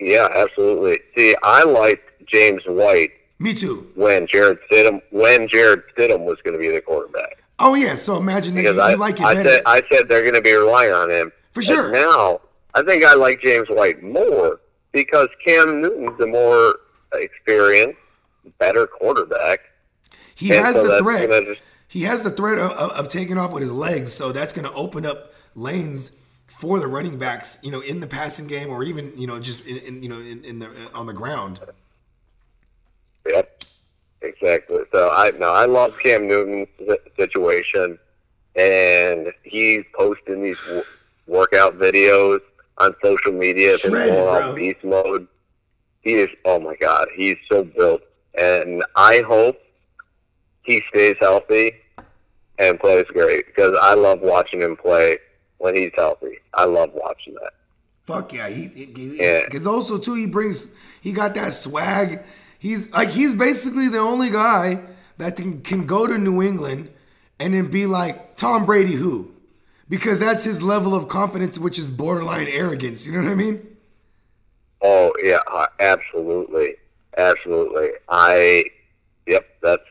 yeah, absolutely. See, I liked James White Me too. when Jarrett Stidham when Jarrett Stidham was going to be the quarterback. Oh yeah. So imagine that you, I, you like it I better. said I said they're going to be relying on him For And sure. now I think I like James White more because Cam Newton's a more experienced, better quarterback. he and has so the threat. just- he has the threat of, of, of taking off with his legs, so that's going to open up lanes for the running backs, you know, in the passing game or even you know just in, in you know in, in the on the ground. Yep, exactly. So I no, I love Cam Newton's situation, and he's posting these w- workout videos on social media. It's Shredded, on beast mode, he is. Oh my god, he's so built, and I hope he stays healthy and plays great because I love watching him play when he's healthy. I love watching that. Fuck yeah, he because Yeah. also too he brings he got that swag. He's like he's basically the only guy that can, can go to New England and then be like Tom Brady who, because that's his level of confidence, which is borderline arrogance. You know what I mean? Oh yeah, absolutely, absolutely. I, yep, that's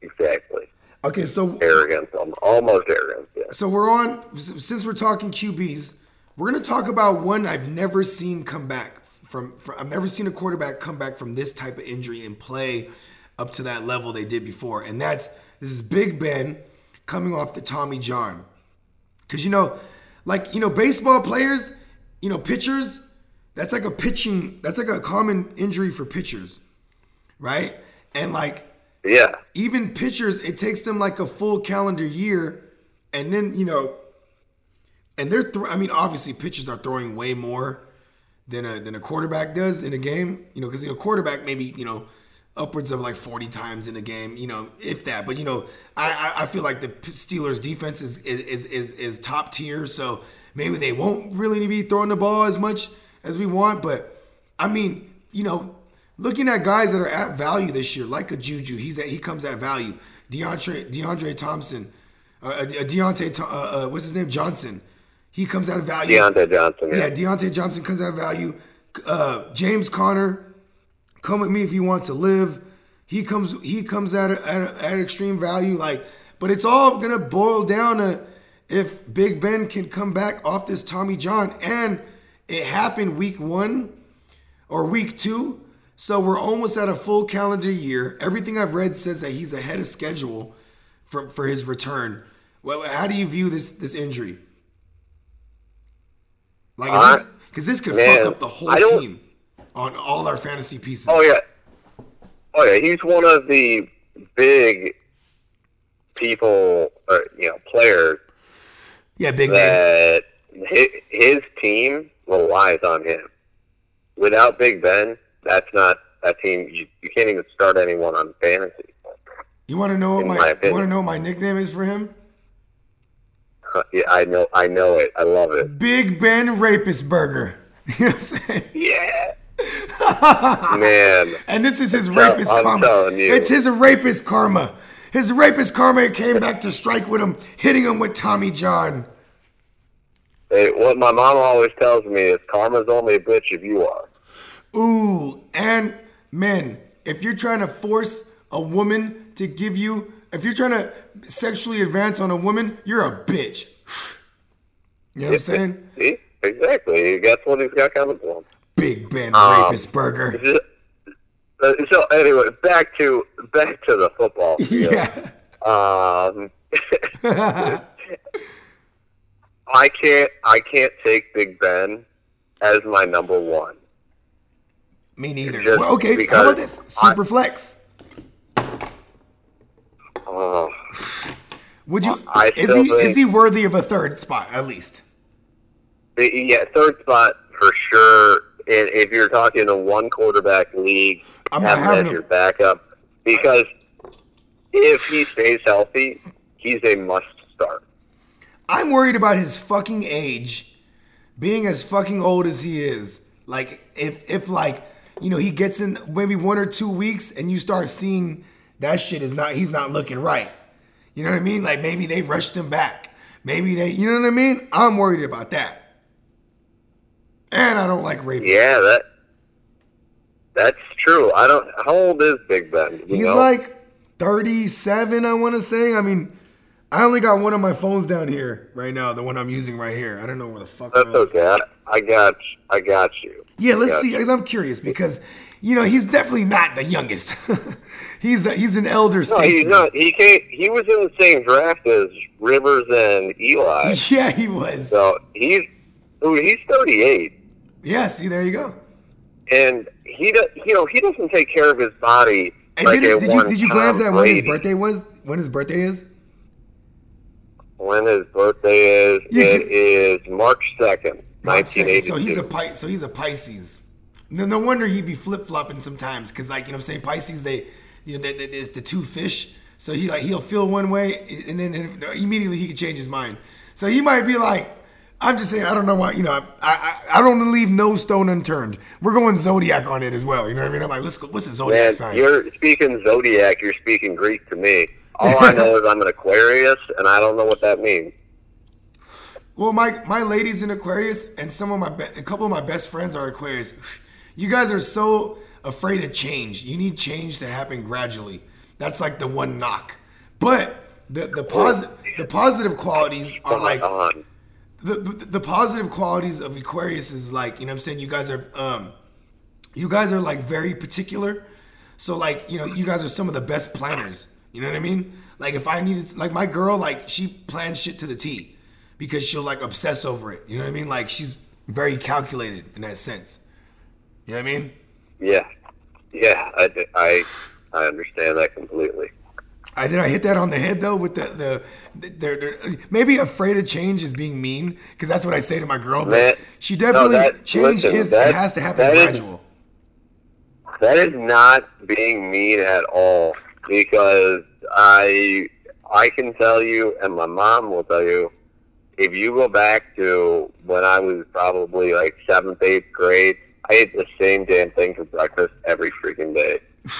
exactly Okay, so arrogance, almost arrogance. Yeah. so we're on since we're talking QBs, we're gonna talk about one I've never seen come back from, from I've never seen a quarterback come back from this type of injury and play up to that level they did before, and that's this is Big Ben coming off the Tommy John, because you know, like you know, baseball players, you know, pitchers, that's like a pitching, that's like a common injury for pitchers, right? And like yeah, even pitchers, it takes them like a full calendar year, and then you know, and they're. Th- I mean, obviously, pitchers are throwing way more than a than a quarterback does in a game. You know, because you know, quarterback maybe you know upwards of like forty times in a game. You know, if that. But you know, I I, I feel like the Steelers' defense is is is is top tier, so maybe they won't really be throwing the ball as much as we want. But I mean, you know, looking at guys that are at value this year, like a Juju, he's at, he comes at value. DeAndre DeAndre Thompson, uh, uh, Diontae, uh, uh, what's his name, Johnson, he comes at value. Diontae Johnson. Yeah, Yeah, Diontae Johnson comes at value. Uh, James Conner, come with me if you want to live. He comes he comes at a, at, a, at extreme value. Like, but it's all gonna boil down to if Big Ben can come back off this Tommy John, and it happened week one or week two. So we're almost at a full calendar year. Everything I've read says that he's ahead of schedule for, for his return. Well, how do you view this this injury? Like, Uh, because this, could man, fuck up the whole team on all our fantasy pieces. Oh yeah, oh yeah. He's one of the big people, or you know, players yeah, big that his, his team relies on him. Without Big Ben, that's not that team. You, you can't even start anyone on fantasy. You want to know what my, my you want to know what my nickname is for him? Uh, Yeah, I know, I know it. I love it. Big Ben Rapist Burger. You know what I'm saying? Yeah, man. And this is his tell- rapist I'm karma. It's his rapist karma. His rapist karma came back to strike with him, hitting him with Tommy John. Hey, what my mom always tells me is karma's only a bitch if you are. Ooh, and men, if you're trying to force a woman to give you, if you're trying to sexually advance on a woman, you're a bitch. You know what I'm saying? See, exactly. That's what he's got coming to him. Big Ben Um, Rapist Burger. Uh, So anyway, back to back to the football. field. Yeah. Um, I can't I can't take Big Ben as my number one. Me neither. Just Well, okay, how about this? I- Super flex. Oh, Would you? I is he think- is he worthy of a third spot at least? yeah, third spot for sure. And if you're talking a one quarterback league, I'm have not him having as your backup because if he stays healthy, he's a must start. I'm worried about his fucking age, being as fucking old as he is. Like if if like you know he gets in maybe one or two weeks and you start seeing that shit is not he's not looking right. You know what I mean? Like maybe they rushed him back. Maybe they you know what I mean? I'm worried about that. and I don't like rapists. Yeah, that that's true. I don't. How old is Big Ben? You He's know? like 37, I want to say. I mean, I only got one of my phones down here right now, the one I'm using right here. I don't know where the fuck. That's okay. I, I got. I got you. Yeah, let's see. you. I'm curious because you know he's definitely not the youngest. he's a, he's an elder No, he's statesman. not. He came. He was in the same draft as Rivers and Eli. Yeah, he was. So he's. He's 38, Yeah, see, there you go. and he. do- You know, he doesn't take care of his body. And like did, a did you did you glance at when his birthday was? When his birthday is? When his birthday is? Yeah, it is March 2nd, March second. 1982. So he's a Pi- so he's a Pisces. No, no wonder he'd be flip flopping sometimes, because like you know, what I'm saying Pisces, they you know, they, they, it's the two fish. So he like he'll feel one way, and then and immediately he could change his mind. So he might be like, I'm just saying, I don't know why, you know, I I, I don't want to leave no stone unturned. We're going zodiac on it as well. You know what I mean? I'm like, let's go. What's the zodiac Man, sign? you're speaking zodiac. You're speaking Greek to me. All I know is I'm an Aquarius, and I don't know what that means. Well, my my lady's in Aquarius, and some of my be- a couple of my best friends are Aquarius. You guys are so afraid of change. You need change to happen gradually. That's like the one knock. But the the positive the positive qualities are like the, the the positive qualities of Aquarius is like you know what I'm saying you guys are um you guys are like very particular. So like you know you guys are some of the best planners. You know what I mean? Like if I needed like my girl like she plans shit to the T because she'll like obsess over it. You know what I mean? Like she's very calculated in that sense. You know what I mean? Yeah, yeah. I, I, I understand that completely. I did I hit that on the head though with the the they're, they're maybe afraid of change is being mean because that's what I say to my girl. But she definitely no, that- change listen, is that- it has to happen that is- gradual. That is not being mean at all because I I can tell you and my mom will tell you if you go back to when I was probably like seventh, eighth grade, I ate the same damn thing for breakfast every freaking day.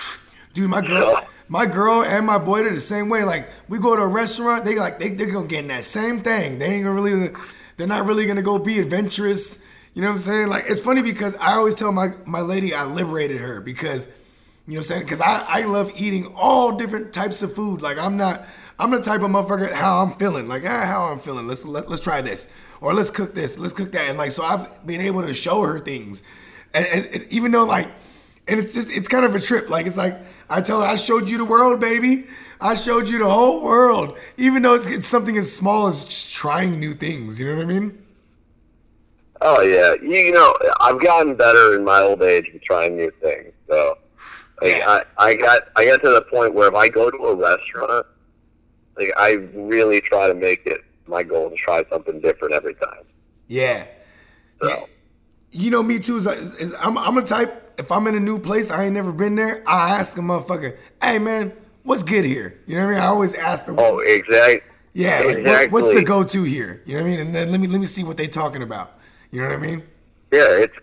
Dude, my girl, Yeah. my girl and my boy, they're the same way. Like we go to a restaurant, they like they they're gonna get in that same thing. They ain't gonna really, they're not really gonna go be adventurous. You know what I'm saying? Like it's funny because I always tell my my lady I liberated her because, you know what I'm saying? Because I I love eating all different types of food. Like I'm not. I'm the type of motherfucker how I'm feeling. Like, ah, how I'm feeling. Let's let, let's try this, or let's cook this. Let's cook that. And like, so I've been able to show her things, and, and, and even though like and it's just it's kind of a trip. Like it's like I tell her I showed you the world, baby. I showed you the whole world, even though it's, it's something as small as just trying new things. You know what I mean? Oh yeah, you, you know I've gotten better in my old age with trying new things. So like, Yeah. I I got I got to the point where if I go to a restaurant, like I really try to make it my goal to try something different every time. Yeah. So Yeah. You know me too. Is, is, is I'm I'm a type. If I'm in a new place, I ain't never been there. I ask a motherfucker, "Hey man, what's good here?" You know what I mean? I always ask them. oh exactly. yeah, like, what- exactly. what's the go-to here? You know what I mean? And then let me let me see what they talking about. You know what I mean? Yeah, it's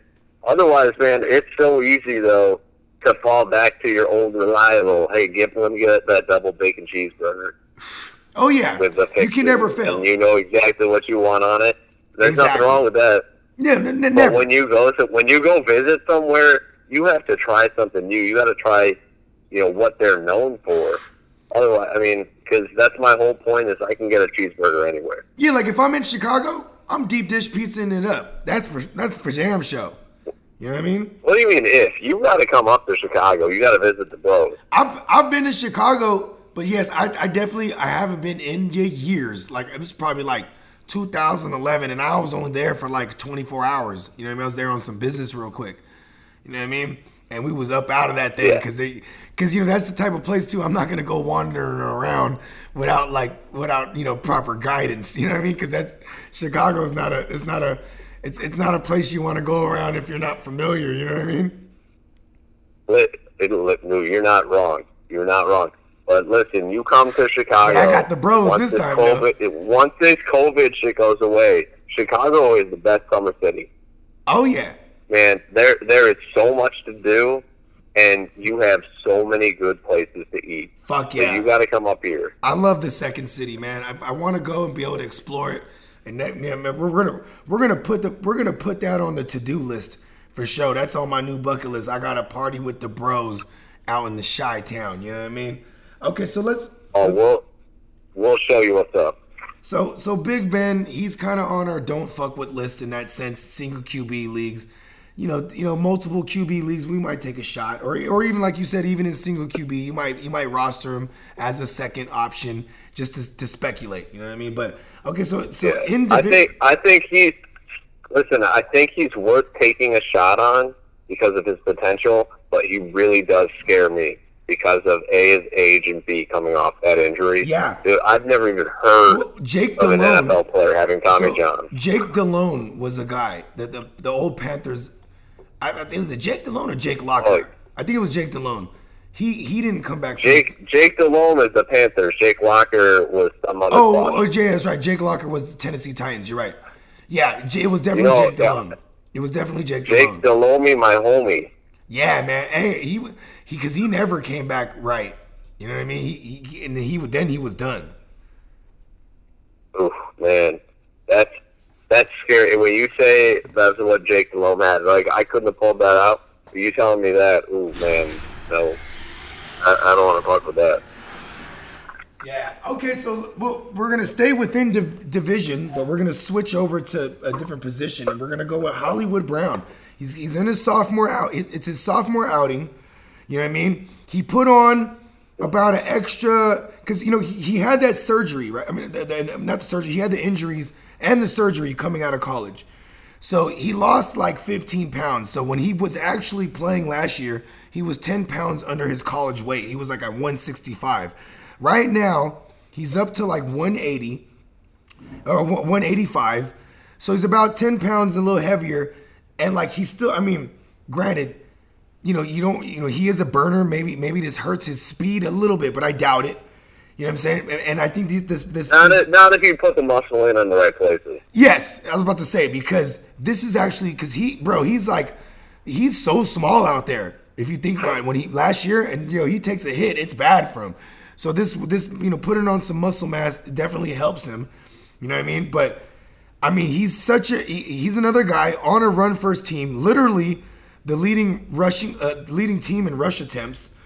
otherwise, man. It's so easy though to fall back to your old reliable. Hey, give let me get that double bacon cheeseburger Oh yeah, with the you can never fail. And you know exactly what you want on it. There's Exactly. nothing wrong with that. Yeah, n- n- But never. when you go to when you go visit somewhere, you have to try something new. You got to try, you know, what they're known for. Otherwise, I mean, because that's my whole point is I can get a cheeseburger anywhere. Yeah, like if I'm in Chicago, I'm deep dish pizzaing it up. That's for that's for jam show. You know what I mean? What do you mean if? You got to come up to Chicago. You got to visit the bros. I've I've been to Chicago, but yes, I, I definitely I haven't been in ye- years. Like it was probably like 2011, and I was only there for like 24 hours. You know what I mean? I was there on some business real quick. You know what I mean? And we was up out of that thing Yeah. because they because you know that's the type of place too. I'm not gonna go wandering around without like without you know proper guidance. You know what I mean? Because that's Chicago is not a it's not a it's it's not a place you want to go around if you're not familiar. You know what I mean? Lit, no, you're not wrong. You're not wrong. But listen, you come to Chicago. But I got the bros this this time, COVID, it- once this COVID shit goes away, Chicago is the best summer city. Oh yeah. Man, there there is so much to do, and you have so many good places to eat. Fuck So yeah. you got to come up here. I love the second city, man. I, I want to go and be able to explore it. And that, yeah, man, we're gonna we're gonna put the we're gonna put that on the to do list for sure. That's on my new bucket list. I got a party with the bros out in the Chi-Town. You know what I mean? Okay, so let's. Oh, we'll we'll show you what's up. So so Big Ben, he's kind of on our don't fuck with list in that sense. Single QB leagues, you know, you know, multiple QB leagues, we might take a shot, or or even like you said, even in single QB, you might you might roster him as a second option just to, to speculate. You know what I mean? But okay, so so I think I think he's listen. I think he's worth taking a shot on because of his potential, but he really does scare me because of a his age and b coming off that injury. Yeah. Dude, I've never even heard Well, Jake of an NFL player having Tommy So, John. Jake Delhomme was a guy that the, the old Panthers. I, I think it was Jake Delhomme or Jake Locker. Oh. I think it was Jake Delhomme. He he didn't come back. from- Jake Jake Delhomme is the Panthers. Jake Locker was some other. Oh, bunch. oh, oh Jay, that's right. Jake Locker was the Tennessee Titans. You're right. Yeah, it was definitely You know, Jake yeah. It was definitely Jake, Jake. Delhomme, my homie. Yeah, man. Hey, he he because he never came back right. You know what I mean? He, he and he then he was done. Oof, man, that's that's scary. When you say that's what Jake Delhomme had, like I couldn't have pulled that out. You telling me that? Ooh, man, no, I, I don't want to talk with that. Yeah. Okay, so we're gonna stay within div- division, but we're gonna switch over to a different position, and we're gonna go with Hollywood Brown. He's he's in his sophomore out. it- It's his sophomore outing. You know what I mean? He put on about an extra because you know he, he had that surgery, right? I mean, the, the, not the surgery. He had the injuries and the surgery coming out of college. So he lost like 15 pounds. So when he was actually playing last year, he was 10 pounds under his college weight. He was like at 165. Right now, he's up to like 180 or 185. So he's about 10 pounds a little heavier. And like he's still, I mean, granted, you know, you don't, you know, he is a burner. Maybe, maybe this hurts his speed a little bit, but I doubt it. You know what I'm saying? And, and I think this, this, this, Not if, not if you put the muscle in in the right places. Yes, I was about to say because this is actually because he, bro, he's like, he's so small out there. If you think about it, when he last year and you know he takes a hit, it's bad for him. So this this you know putting on some muscle mass definitely helps him. You know what I mean? But I mean he's such a he- he's another guy on a run first team, literally the leading rushing uh, leading team in rush attempts.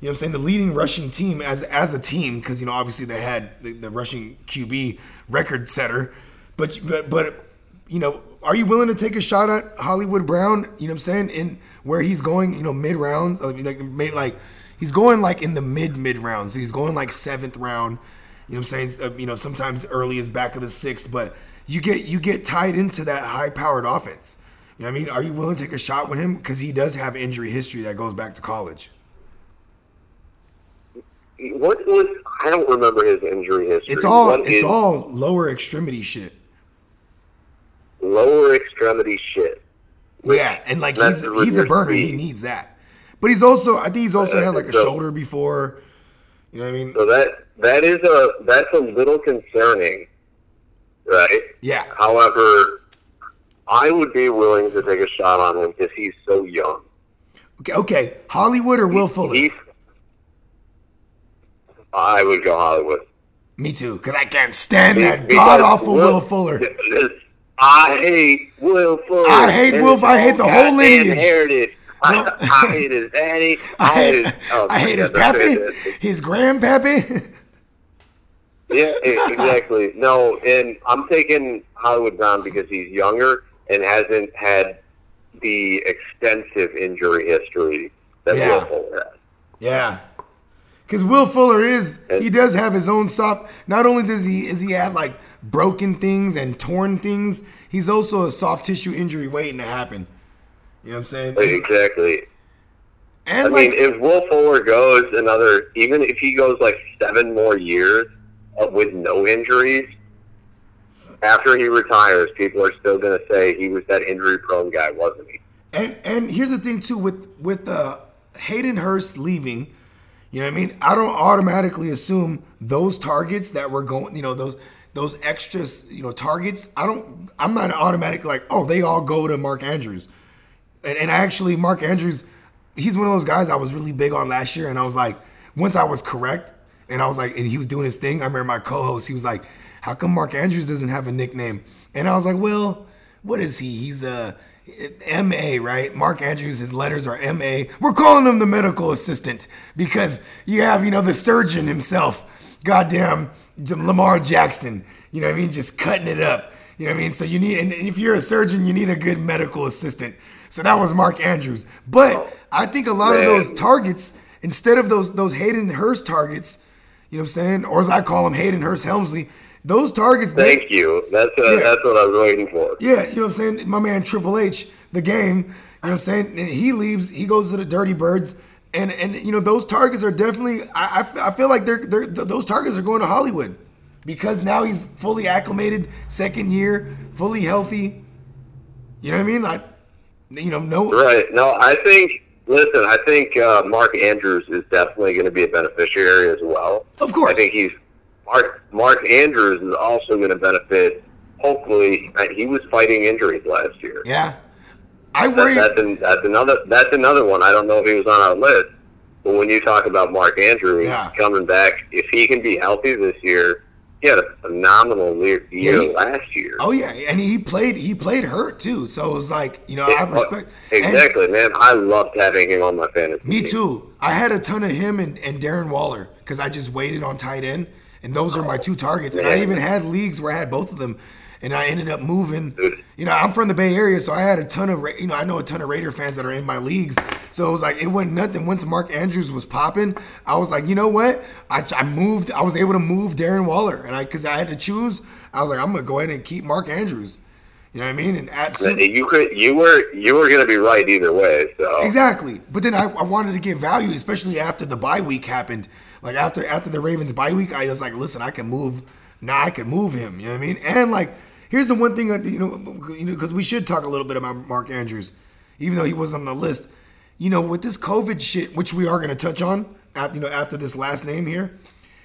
You know what I'm saying? The leading rushing team as as a team, because you know obviously they had the, the rushing QB record setter, but but but you know, are you willing to take a shot at Hollywood Brown? You know what I'm saying? In where he's going, you know, mid rounds, I mean, like may- like he's going like in the mid mid rounds. He's going like seventh round. You know what I'm saying? Uh, you know, sometimes early as back of the sixth, but you get you get tied into that high powered offense. You know what I mean? Are you willing to take a shot with him? Because he does have injury history that goes back to college. What was? I don't remember his injury history. It's all What it's all lower extremity shit. lower extremity shit. Yeah, and like he's he's a burner. He needs that. But he's also I think he's also Uh, had like a so- shoulder before. You know what I mean? So that that is a that's a little concerning, right? Yeah. However, I would be willing to take a shot on him because he's so young. Okay, okay. Hollywood or Will Fuller? I would go Hollywood. Me too, because I can't stand that god awful Will, Fuller. I hate Will Fuller. I hate And Will- I hate the whole lineage. I, I hate his daddy. I, I hate his, oh I hate his pappy, his grandpappy. Yeah, exactly. No, and I'm taking Hollywood Brown because he's younger and hasn't had the extensive injury history that Yeah. Will Fuller has. yeah, because Will Fuller is he does have his own soft. Not only does he is he have like broken things and torn things, he's also a soft tissue injury waiting to happen. You know what I'm saying? Exactly. And I like mean, if Will Fuller goes another, even if he goes like seven more years uh, with no injuries, after he retires, people are still going to say he was that injury-prone guy, wasn't he? And and here's the thing too with with uh, Hayden Hurst leaving, you know what I mean. I don't automatically assume those targets that were going, you know, those those extras, you know, targets. I don't. I'm not automatic like, oh, they all go to Mark Andrews. And and actually, Mark Andrews, he's one of those guys I was really big on last year, and I was like, once I was correct, and I was like, and he was doing his thing. I remember my co-host, he was like, how come Mark Andrews doesn't have a nickname? And I was like, well, what is he? He's a MA, right? Mark Andrews, his letters are MA. We're calling him the medical assistant because you have, you know, the surgeon himself. Goddamn Lamar Jackson. You know what I mean? Just cutting it up. You know what I mean? So you need, and if you're a surgeon, you need a good medical assistant. So that was Mark Andrews. But I think a lot of those targets, instead of those those Hayden Hurst targets, you know what I'm saying, or as I call them, Hayden Hurst Helmsley, those targets. Thank they, you. That's uh, yeah. that's what I was waiting for. Yeah, you know what I'm saying. My man Triple H, the game. You know what I'm saying. And he leaves. He goes to the Dirty Birds. And, and you know those targets are definitely I, I, I feel like they're, they're those targets are going to Hollywood because now he's fully acclimated, second year, fully healthy. You know what I mean? Like, you know, no. Right. No, I think. Listen, I think uh, Mark Andrews is definitely going to be a beneficiary as well. Of course. I think he's Mark. Mark Andrews is also going to benefit. Hopefully, uh, he was fighting injuries last year. Yeah. I worry. That, that's, an, that's another. That's another one. I don't know if he was on our list, but when you talk about Mark Andrews yeah. coming back, if he can be healthy this year, he had a phenomenal year, yeah, last year. Oh yeah, and he played he played hurt too. So it was like you know yeah, I respect exactly, and, man. I loved having him on my fantasy. Me team. too. I had a ton of him and, and Darren Waller because I just waited on tight end, and those are my two targets. And I even had leagues where I had both of them and I ended up moving. You know, I'm from the Bay Area, so I had a ton of you know I know a ton of Raider fans that are in my leagues. So it was like it wasn't nothing. Once Mark Andrews was popping, I was like, you know what? I, I moved. I was able to move Darren Waller, and I because I had to choose. I was like, I'm gonna go ahead and keep Mark Andrews. You know what I mean? And at you could you were you were gonna be right either way. So exactly. But then I, I wanted to get value, especially after the bye week happened. Like after after the Ravens bye week, I was like, listen, I can move. Now I can move him. You know what I mean? And like Here's the one thing, you know, you know, because we should talk a little bit about Mark Andrews, even though he wasn't on the list. You know, with this COVID shit, which we are going to touch on, at, you know, after this last name here,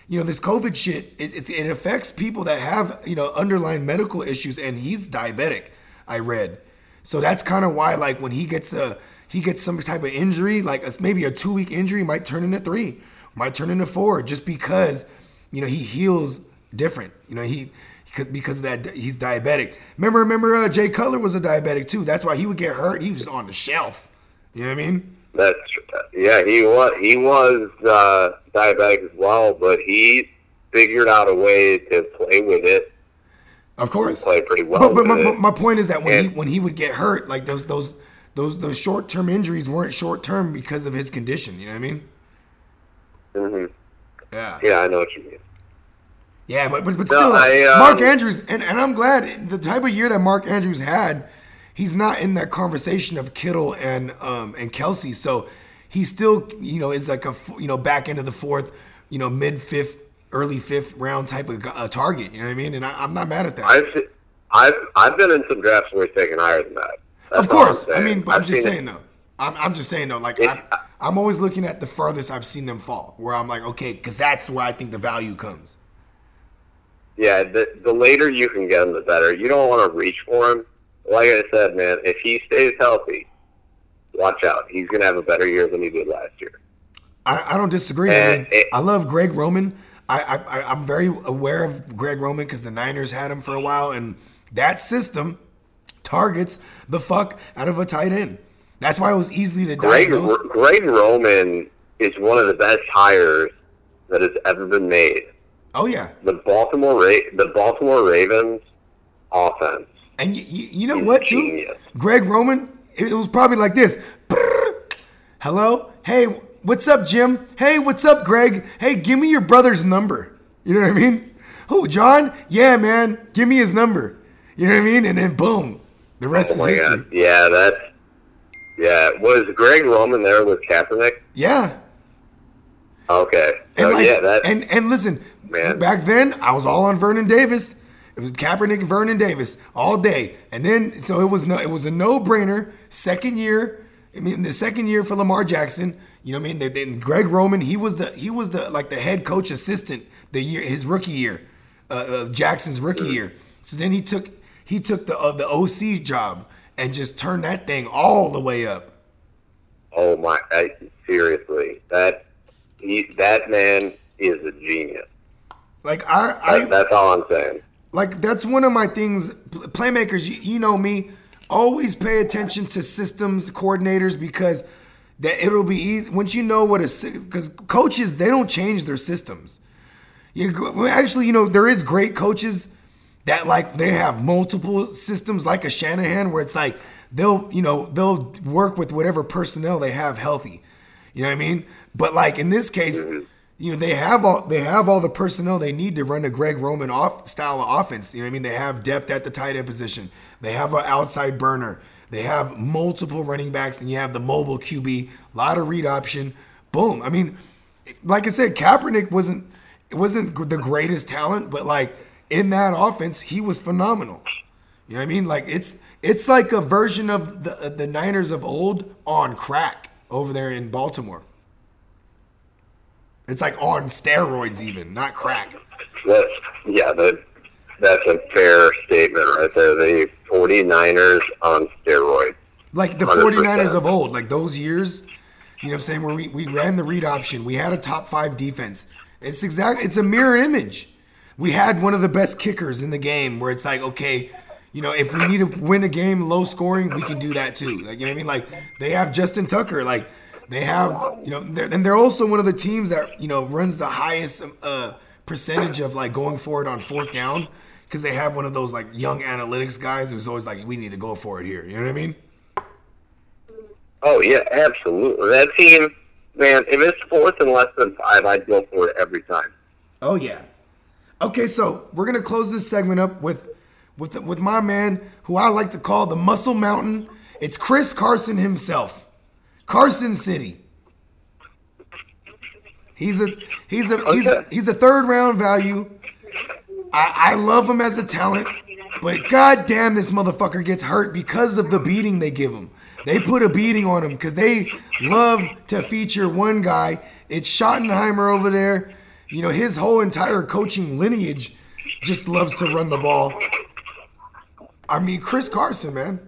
you know, this COVID shit, it, it, it affects people that have, you know, underlying medical issues, and he's diabetic. I read, so that's kind of why, like, when he gets a he gets some type of injury, like a, maybe a two week injury, might turn into three, might turn into four, just because, you know, he heals different. You know, he because of that he's diabetic. Remember, remember, uh, Jay Cutler was a diabetic too. That's why he would get hurt. He was on the shelf. You know what I mean? That's yeah. He was he was uh, diabetic as well, but he figured out a way to play with it. Of course, play pretty well. But, but my, my, point is that when and, he when he would get hurt, like those those those those short term injuries weren't short term because of his condition. You know what I mean? Mm-hmm. Yeah. Yeah, I know what you mean. Yeah, but but, but still, no, I, um, Mark Andrews, and, and I'm glad the type of year that Mark Andrews had, he's not in that conversation of Kittle and um and Kelce. So he still, you know, is like a you know back into the fourth, you know, mid fifth, early fifth round type of uh, target. You know what I mean? And I, am not mad at that. I've I've I've been in some drafts where he's taken higher than that. That's of course, I mean, but I'm just saying it. though. I'm, I'm just saying though, like I'm, I'm always looking at the furthest I've seen them fall, where I'm like, okay, because that's where I think the value comes. Yeah, the the later you can get him, the better. You don't want to reach for him. Like I said, man, if he stays healthy, watch out. He's gonna have a better year than he did last year. I, I don't disagree. I, mean, it, I love Greg Roman. I, I I'm very aware of Greg Roman because the Niners had him for a while, and that system targets the fuck out of a tight end. That's why it was easy to Greg, diagnose. Greg Roman is one of the best hires that has ever been made. Oh yeah. The Baltimore Ra- the Baltimore Ravens offense. And you, you, you know what genius. too? Greg Roman, it was probably like this. Hello? Hey, what's up, Jim? Hey, what's up, Greg? Hey, give me your brother's number. You know what I mean? Who, John? Yeah, man. Give me his number. You know what I mean? And then boom. The rest oh is history. God. Yeah, that's yeah. Was Greg Roman there with Kaepernick? Yeah. Okay. And like, yeah, that and and listen, man. Back then, I was all on Vernon Davis. It was Kaepernick and Vernon Davis all day, and then so it was no, it was a no brainer. Second year, I mean, the second year for Lamar Jackson. You know what I mean? Then Greg Roman, he was the he was the like the head coach assistant the year his rookie year, uh, uh, Jackson's rookie year. So then he took he took the uh, the OC job and just turn that thing all the way up. Oh my! I, seriously, that he, that man is a genius. Like I, I that's all I'm saying. like that's one of my things. Playmakers, you, you know me, always pay attention to systems coordinators because that it'll be easy once you know what a because coaches they don't change their systems. You actually, you know, there is great coaches that like they have multiple systems like a Shanahan where it's like they'll you know they'll work with whatever personnel they have healthy. You know what I mean? But like in this case, you know they have all they have all the personnel they need to run a Greg Roman off style of offense. You know what I mean? They have depth at the tight end position. They have an outside burner. They have multiple running backs, and you have the mobile QB. A lot of read option. Boom. I mean, like I said, Kaepernick wasn't it wasn't the greatest talent, but like in that offense, he was phenomenal. You know what I mean? Like it's it's like a version of the uh, the Niners of old on crack over there in Baltimore. It's like on steroids, even not crack. That, yeah, that, that's a fair statement right there. The 49ers on steroids. Like the 49ers 100%. of old, like those years, you know what I'm saying, where we, we ran the read option, we had a top five defense. It's exact it's a mirror image. We had one of the best kickers in the game where it's like, okay, you know, if we need to win a game low scoring, we can do that too. Like, you know what I mean? Like, they have Justin Tucker. Like, they have, you know, they're, and they're also one of the teams that, you know, runs the highest uh, percentage of like going for it on fourth down because they have one of those like young analytics guys who's always like, we need to go for it here. You know what I mean? Oh, yeah, absolutely. That team, man, if it's fourth and less than five, I'd go for it every time. Oh, yeah. Okay, so we're going to close this segment up with with with my man who I like to call the Muscle Mountain. It's Chris Carson himself, Carson City. He's a he's a he's a, he's a third round value. I, I love him as a talent, but goddamn, this motherfucker gets hurt because of the beating they give him. They put a beating on him because they love to feature one guy. It's Schottenheimer over there. You know, his whole entire coaching lineage just loves to run the ball. I mean, Chris Carson, man.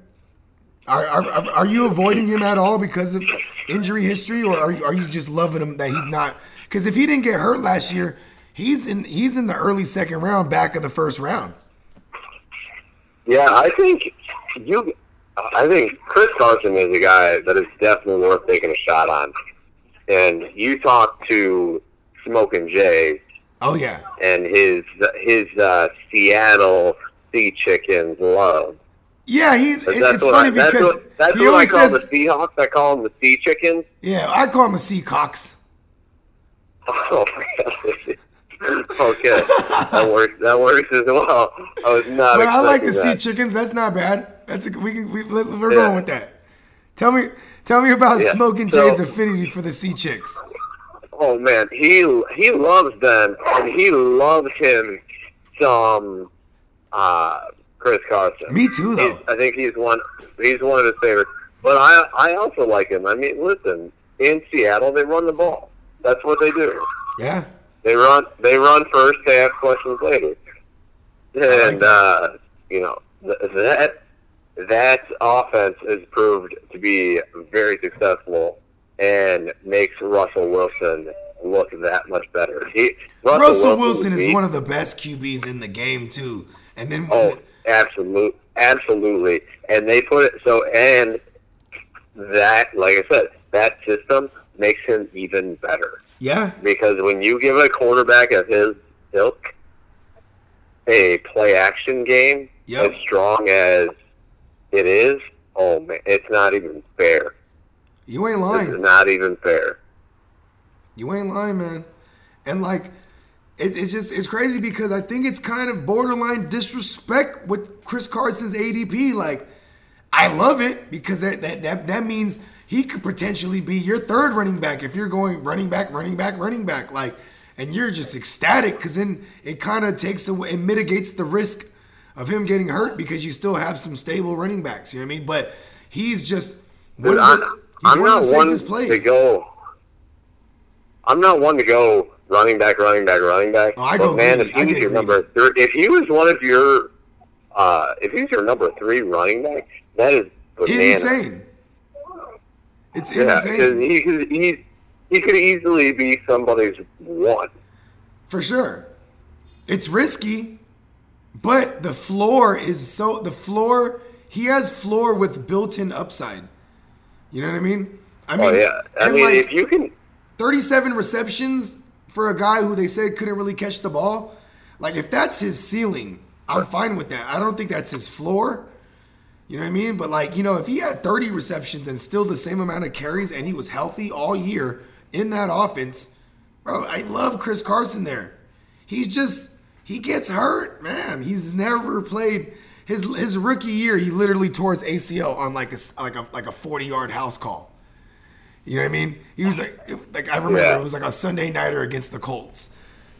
Are, are, are you avoiding him at all because of injury history, or are you, are you just loving him that he's not? Because if he didn't get hurt last year, he's in he's in the early second round, back of the first round. Yeah, I think you. I think Chris Carson is a guy that is definitely worth taking a shot on. And you talk to Smoking Jay. Oh yeah. And his his uh, Seattle sea chickens love. Yeah, he. It's funny I, because that's what, that's he what always I call says, the Seahawks. I call them the sea chickens. Yeah, I call them the seacocks. Oh, okay, that works. That works as well. I was not. But I like the sea chickens. That's not bad. That's a, we can we, we're yeah. going with that. Tell me, tell me about yeah. Smoking so, Jay's affinity for the sea chicks. Oh man, he he loves them, and he loves him some uh, Chris Carson. Me too, though. He's, I think he's one. He's one of his favorites. But I, I also like him. I mean, listen, in Seattle, they run the ball. That's what they do. Yeah. They run. They run first. They ask questions later. And like uh, you know that that offense has proved to be very successful and makes Russell Wilson look that much better. He, Russell, Russell Wilson, Wilson is one of the best QBs in the game too. And then oh, absolutely, absolutely. And they put it so, and that, like I said, that system makes him even better. Yeah. Because when you give a quarterback of his ilk a play action game yep. as strong as it is, oh man, it's not even fair. You ain't lying. It's not even fair. You ain't lying, man. And like it, it's just it's crazy because I think it's kind of borderline disrespect with Chris Carson's ADP. Like, I love it because that that that, that means he could potentially be your third running back if you're going running back, running back, running back. Like, and you're just ecstatic because then it kind of takes away, it mitigates the risk of him getting hurt because you still have some stable running backs. You know what I mean? But he's just one I'm, the, I'm not one to go. I'm not one to go running back, running back, running back. Oh, I but go man, if he was your number three, if he was one of your, uh, if he's your number three running back, that is bananas. insane. It's yeah, insane. He, he, he could easily be somebody's one. For sure. It's risky, But the floor is so the floor he has floor with built-in upside. You know what I mean? I Oh yeah. I mean, like if you can, 37 receptions for a guy who they said couldn't really catch the ball. Like if that's his ceiling, I'm fine with that. I don't think that's his floor. You know what I mean? But like, you know, if he had 30 receptions and still the same amount of carries and he was healthy all year in that offense, bro, I love Chris Carson there. He's just he gets hurt, man. He's never played his his rookie year. He literally tore his ACL on like a like a like a 40 yard house call. You know what I mean? He was like, it- like I remember Yeah. it was like a Sunday nighter against the Colts.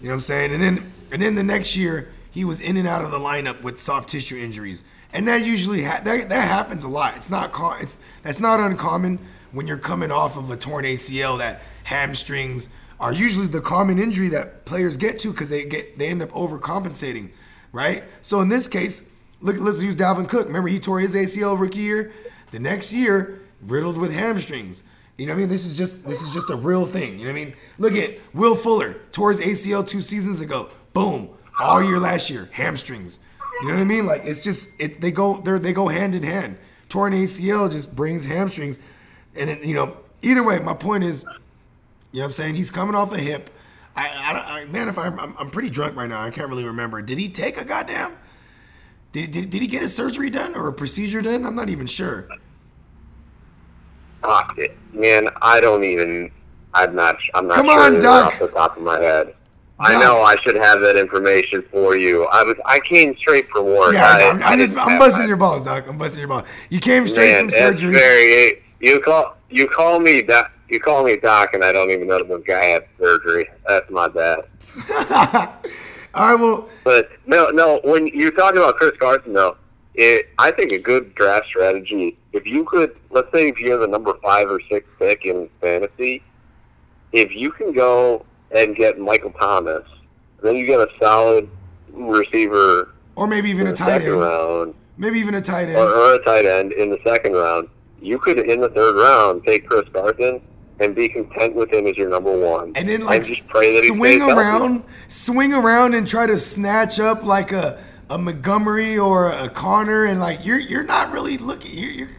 You know what I'm saying? And then and then the next year he was in and out of the lineup with soft tissue injuries, and that usually ha- that that happens a lot. It's not co- it's that's not uncommon when you're coming off of a torn ACL. That hamstrings are usually the common injury that players get to because they get they end up overcompensating, right? So in this case, look let's use Dalvin Cook. Remember he tore his ACL rookie year. The next year riddled with hamstrings. You know what I mean? This is just this is just a real thing. You know what I mean? Look at Will Fuller tore his ACL two seasons ago. Boom, all year last year, hamstrings. You know what I mean? Like it's just it, they go they they go hand in hand. Torn ACL just brings hamstrings, and it, you know either way. My point is, you know what I'm saying? He's coming off a hip. I, I, I man, if I'm, I'm I'm pretty drunk right now, I can't really remember. Did he take a goddamn? Did, did, did he get a surgery done or a procedure done? I'm not even sure. ah, it- man, I don't even. I'm not. I'm not Come sure on, Doc. off the top of my head. I know I should have that information for you. I was. I came straight from work. Yeah, I, I'm, I I'm, just, I'm busting my- your balls, Doc. I'm busting your balls. You came straight Man, from surgery. very. You call. You call me doc. You call me doc, and I don't even know the guy had surgery. That's my bad. All right, well, But no, no. When you're talking about Chris Carson, though, it, I think a good draft strategy. If you could, let's say, if you're the number five or six pick in fantasy, if you can go and get Michael Thomas, then you get a solid receiver or maybe even in a the tight end. round, Maybe even a tight end. or, or a tight end in the second round. You could, in the third round, take Chris Carson and be content with him as your number one, and then like just pray that he swing stays healthy. around, swing around and try to snatch up like a a Montgomery or a Conner, and like you're you're not really looking. You're you're,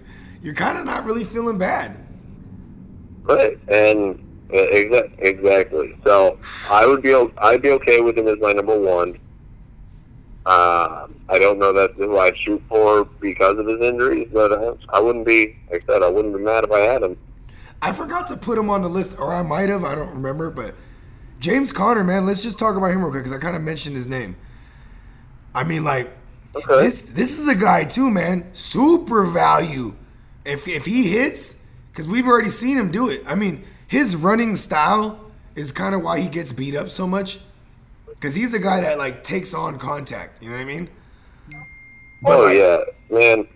you're kind of not really feeling bad. Right, and uh, exa- exactly. So I would be I'd be okay with him as my number one. Uh, I don't know that's who I'd shoot for because of his injuries, but uh, I wouldn't be. Like I said, I wouldn't be mad if I had him. I forgot to put him on the list, or I might have. I don't remember, but James Conner, man, let's just talk about him real quick because I kind of mentioned his name. I mean, like Okay. this this is a guy too, man. Super value. If if he hits, because we've already seen him do it. I mean, his running style is kind of why he gets beat up so much. Because he's a guy that like takes on contact. You know what I mean? Oh, but, oh like, yeah, man.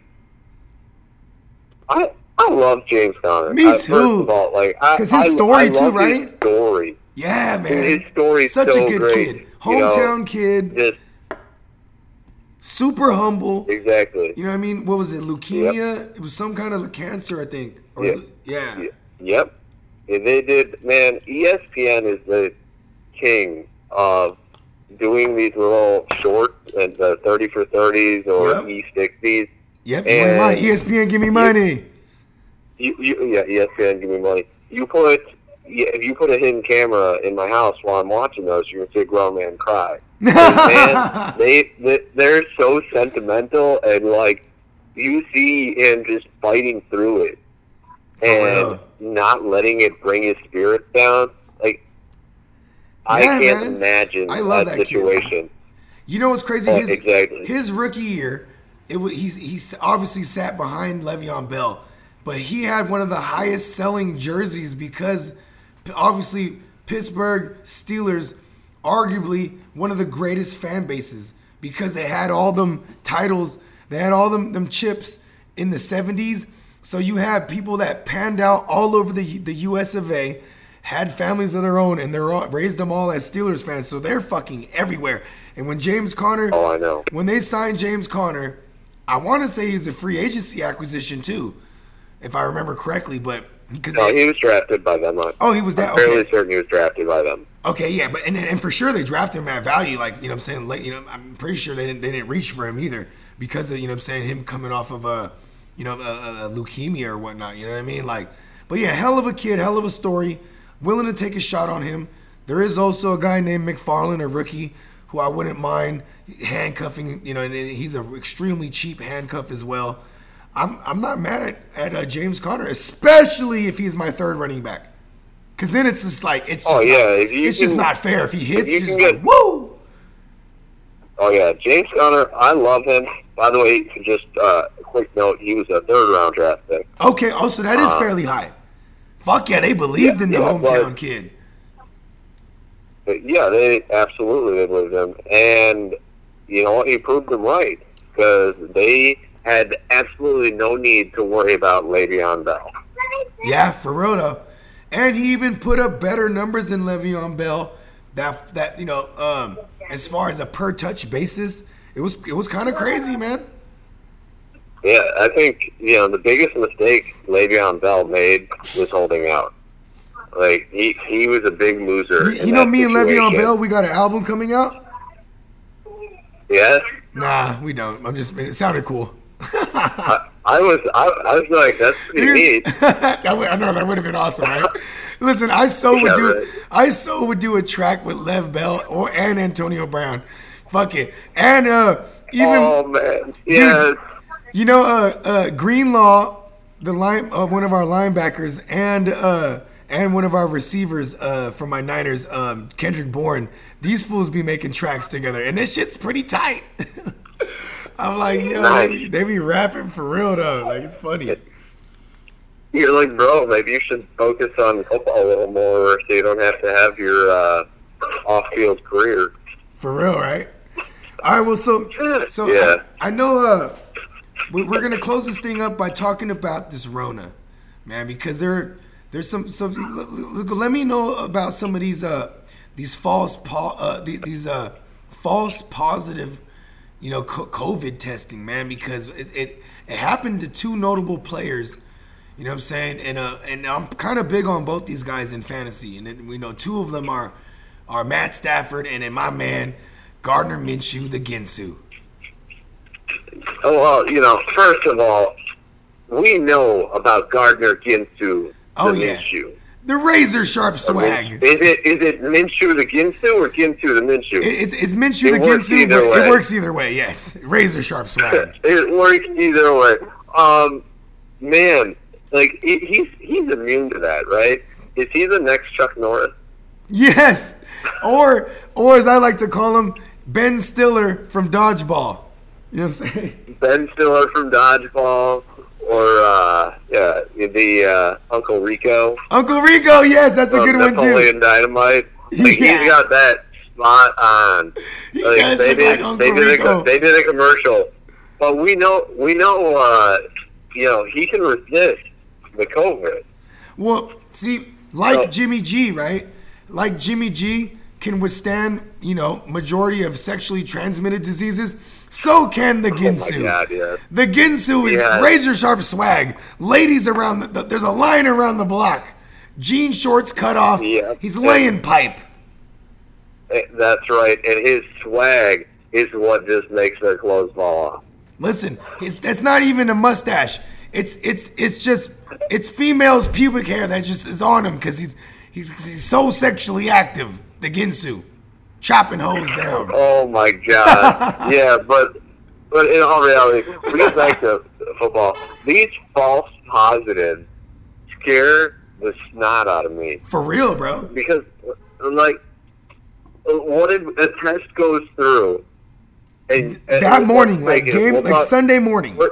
I I love James Conner. Me I- First too. of all, like I, 'Cause his I- story I too, love his right? story. Yeah, man. His story's Such so a good great, kid. you know? Hometown kid. Just Super humble. exactly. You know what I mean? What was it? Leukemia? It was some kind of cancer, I think. Or, Yeah. yeah. Yep. Yeah, They did, man. E ESPN is the king of doing these little shorts and the 30 for 30s or Yep. E60s. Yep. And- my ESPN, give me money. You, you, yeah, ESPN, give me money. You put, yeah, if you put a hidden camera in my house while I'm watching those, you're going to see a grown man cry. man, they, they, they're so sentimental and like, you see him just fighting through it. and real. not letting it bring his spirits down. Like I can't man. imagine I love that, that kid. situation. You know what's crazy? Oh, His, exactly. His rookie year, it was he's he's obviously sat behind Le'Veon Bell, but he had one of the highest selling jerseys because obviously Pittsburgh Steelers, arguably one of the greatest fan bases because they had all them titles, they had all them them chips in the '70s. So you have people that panned out all over the the U.S. of A had families of their own and they're all, raised them all as Steelers fans, so they're fucking everywhere. And when James Conner, Oh, I know. when they signed James Conner, I want to say he's a free agency acquisition too, if I remember correctly. But Because No, he was drafted by them. I'm oh, he was that. fairly Okay. certain he was drafted by them. Okay, yeah, but and, and for sure they drafted him at value. Like you know, what I'm saying, late. You know, I'm pretty sure they didn't they didn't reach for him either because of you know, what I'm saying him coming off of a you know a, a leukemia or whatnot. You know what I mean? Like, but yeah, hell of a kid, hell of a story. Willing to take a shot on him. There is also a guy named McFarland, a rookie, who I wouldn't mind handcuffing. You know, and he's an extremely cheap handcuff as well. I'm I'm not mad at at uh, James Conner, especially if he's my third running back. Cause then it's just like it's just Oh, yeah, not, if you it's just not fair if he hits. you You're can just get- like woo. Oh yeah, James Conner. I love him. By the way, just uh, a quick note: he was a third round draft pick. Okay, also that is fairly high. Fuck yeah, they believed in the Uh, yeah, hometown but- kid. But yeah, they absolutely they believed him, and you know? He proved them right because they had absolutely no need to worry about Le'Veon Bell. Yeah, for real though. And he even put up better numbers than Le'Veon Bell. That that you know, um, as far as a per touch basis, it was it was kind of crazy, man. Yeah, I think you know the biggest mistake Le'Veon Bell made was holding out. Like he he was a big loser. You, you know, me and Le'Veon. Bell, we got an album coming out. Yes, Nah, we don't. I'm just. It sounded cool. I, I was I, I was like that's pretty neat. that would, I know that would have been awesome, right? Listen, I so would do right. I so would do a track with Lev Bell or and Antonio Brown. Fuck it. And uh even oh man, yes. you know uh uh Greenlaw, the line uh, one of our linebackers and uh and one of our receivers uh from my Niners, um Kendrick Bourne, these fools be making tracks together and this shit's pretty tight. I'm like, yo, they, be, Nice. they be rapping for real though. Like it's funny. You're like, bro, maybe you should focus on football a little more so you don't have to have your uh, off-field career. For real, right? All right. Well, so so Yeah. I, I know uh, we, we're gonna close this thing up by talking about this Rona, man, because there there's some so look, look, let me know about some of these uh these false po- uh these uh false positive you know COVID testing, man, because it, it it happened to two notable players. You know what I'm saying? And uh, and I'm kind of big on both these guys in fantasy, and then, we know two of them are are Matt Stafford and then my man Gardner Minshew, the Ginsu. Oh, well, you know, first of all, we know about Gardner Ginsu, the Oh, yeah. Minshew. The razor sharp swag. Is it is it Minshew the Ginsu or Ginsu the Minshew? It, it, it's Minshew It Ginsu, it works either way. Yes, razor sharp swag. it works either way. Um, man, like he, he's he's immune to that, right? Is he the next Chuck Norris? yes, or or as I like to call him, Ben Stiller from Dodgeball. You know what I'm saying? Ben Stiller from Dodgeball, or uh, yeah, the uh, Uncle Rico Uncle Rico, yes, that's a good one too. Napoleon Dynamite. Like, Yeah. He's got that spot on. Like, they did, like they did Rico. a they did a commercial, but we know we know uh, you know he can resist the COVID. Well, see, like So- Jimmy G, right? Like Jimmy G can withstand, you know, majority of sexually transmitted diseases. So can the Ginsu. Oh God. The Ginsu is Yeah. razor sharp swag. Ladies around the, the- there's a line around the block. Jean shorts cut off. Yeah. He's laying pipe. Eh, That's right, and his swag is what just makes their clothes fall off. Listen, it's that's not even a mustache. It's it's it's just it's female's pubic hair that just is on him because he's he's he's so sexually active. The Ginsu, chopping hoes down. Oh my God! yeah, but but in all reality, we get back to football. These false positives scare the snot out of me For real, bro. because, like, what if a test goes through? And, and That morning, like game, we'll like talk- Sunday morning. let-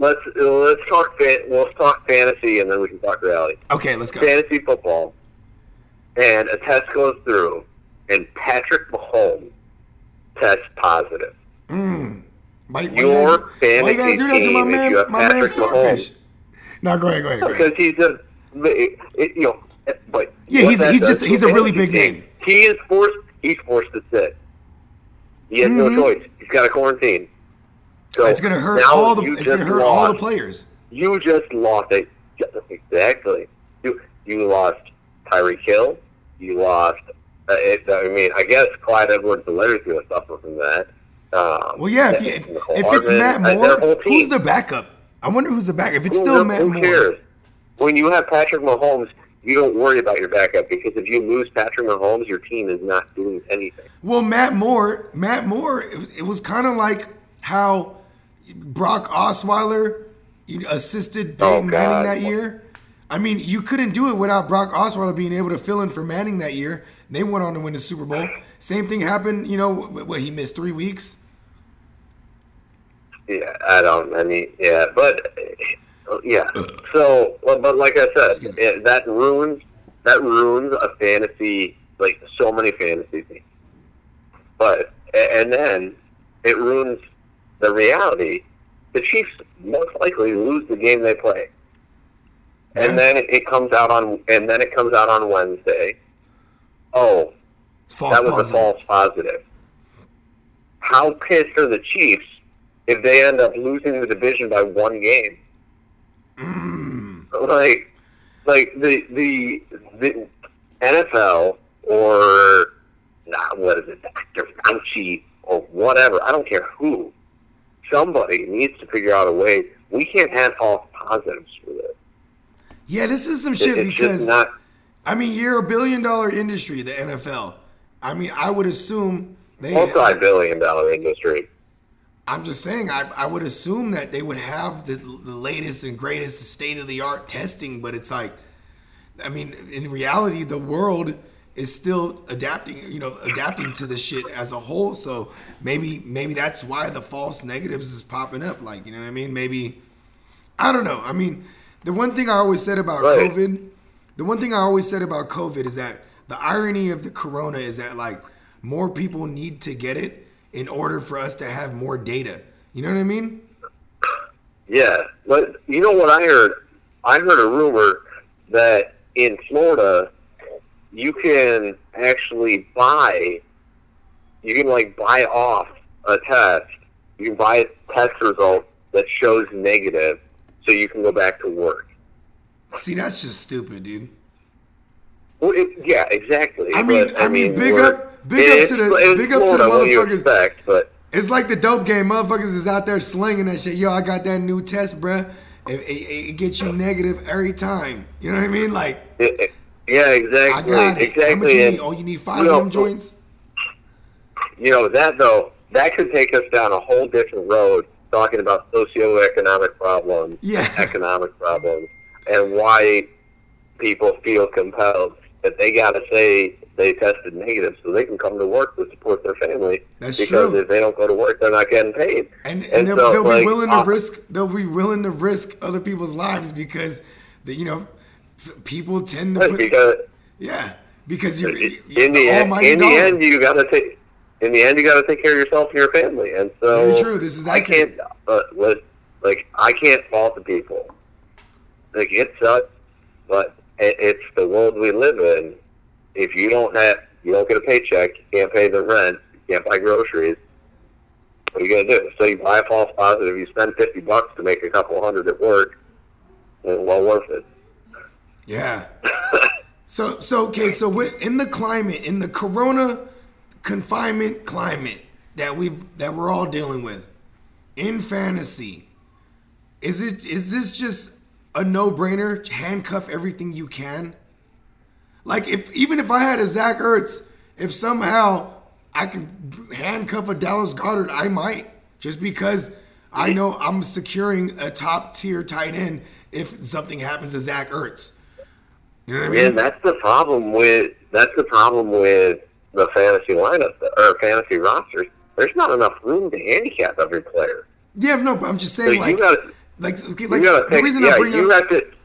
Let's let's talk let's talk fantasy and then we can talk reality. Okay, let's go. fantasy football and a test goes through and Patrick Mahomes tests positive. Why, why Your you gotta- why you fantasy do that to my man, you have my man Patrick Starfish? No, go ahead, go ahead, go ahead. Because he's a, you know, but Yeah, he's- he's just- he's a really big team, name. He is forced. He's forced to sit. He has Mm-hmm. no choice. He's got a quarantine. So It's gonna hurt all the it's gonna just hurt all the players. You just lost it. exactly. You you lost Tyreek Hill. You lost. Uh, it, I mean, I guess Clyde Edwards-Helaire is going to suffer from that. Um, Well, yeah. If, you, if it's Matt uh, Moore, who's the backup? I wonder who's the backup. If it's Who- still who, Matt who Moore, cares? When you have Patrick Mahomes, you don't worry about your backup because if you lose Patrick Mahomes, your team is not doing anything. Well, Matt Moore, Matt Moore, it was, was kind of like how Brock Osweiler assisted Oh, Peyton Manning that year. I mean, you couldn't do it without Brock Osweiler being able to fill in for Manning that year. They went on to win the Super Bowl. Same thing happened, you know, what he missed three weeks. Yeah, I don't. I mean, yeah, but uh, yeah. So, but like I said, it, that ruins that ruins a fantasy like so many fantasy teams. But and then it ruins the reality. The Chiefs most likely lose the game they play, Yeah. and then it comes out on and then it comes out on Wednesday. Oh, false that was positive. a false positive. How pissed are the Chiefs if they end up losing the division by one game? Mm. Like, like the the the NFL or not what is it, Doctor Fauci or whatever. I don't care who. Somebody needs to figure out a way. We can't have false positives for this. Yeah, this is some It- shit it's because not. I mean, you're a billion dollar industry, the NFL. I mean, I would assume they. Multi-billion dollar industry. I'm just saying, I, I would assume that they would have the, the latest and greatest state of the art testing, but it's like, I mean, in reality, the world is still adapting, you know, adapting to this shit as a whole. So maybe, maybe that's why the false negatives is popping up. Like, you know what I mean? Maybe, I don't know. I mean, the one thing I always said about Right. COVID, the one thing I always said about COVID is that the irony of the corona is that like more people need to get it in order for us to have more data. You know what I mean? Yeah, but you know what I heard? I heard a rumor that in Florida, you can actually buy, you can like buy off a test. You can buy a test result that shows negative, so you can go back to work. See, that's just stupid, dude. Well, it, yeah, exactly. I mean- but, I mean, big up- big up to the- big up to the Florida, what do you motherfuckers. expect, but It's like the dope game. Motherfuckers is out there slinging that shit. Yo, I got that new test, bruh. It, it, it gets you negative every time. You know what I mean? Like, yeah, I exactly, got it. exactly. How much you need? Oh, you need five you know, joints? you know that though that could take us down a whole different road talking about socioeconomic problems Yeah. economic problems and why people feel compelled that they got to say they tested negative so they can come to work to support their family That's because true. if they don't go to work they're not getting paid And, and, they'll, so, they'll like, be willing to risk. They'll be willing to risk other people's lives because, the, you know, people tend to put. because Yeah, because you're, you're in the end, in the end, you got to take. In the end, you got to take care of yourself and your family, and so Very true. This is I can't. Uh, like I can't fault the people. Like it sucks, but it, it's the world we live in. If you don't have, you don't get a paycheck. You can't pay the rent. You can't buy groceries. What are you gonna do? So you buy a false positive. You spend fifty bucks to make a couple hundred at work. Well, worth it. Yeah. So so okay, so we're in the climate, in the corona confinement climate that we that we're all dealing with in fantasy, is it is this just a no-brainer? Handcuff everything you can? Like if even if I had a Zach Ertz, if somehow I can handcuff a Dallas Goedert, I might. Just because I know I'm securing a top tier tight end if something happens to Zach Ertz. You know what I mean? That's the problem with that's the problem with the fantasy lineup or fantasy rosters. There's not enough room to handicap every player. Yeah, no, but I'm just So saying, you like, gotta like, okay, you like the reason yeah, I bring you up, have to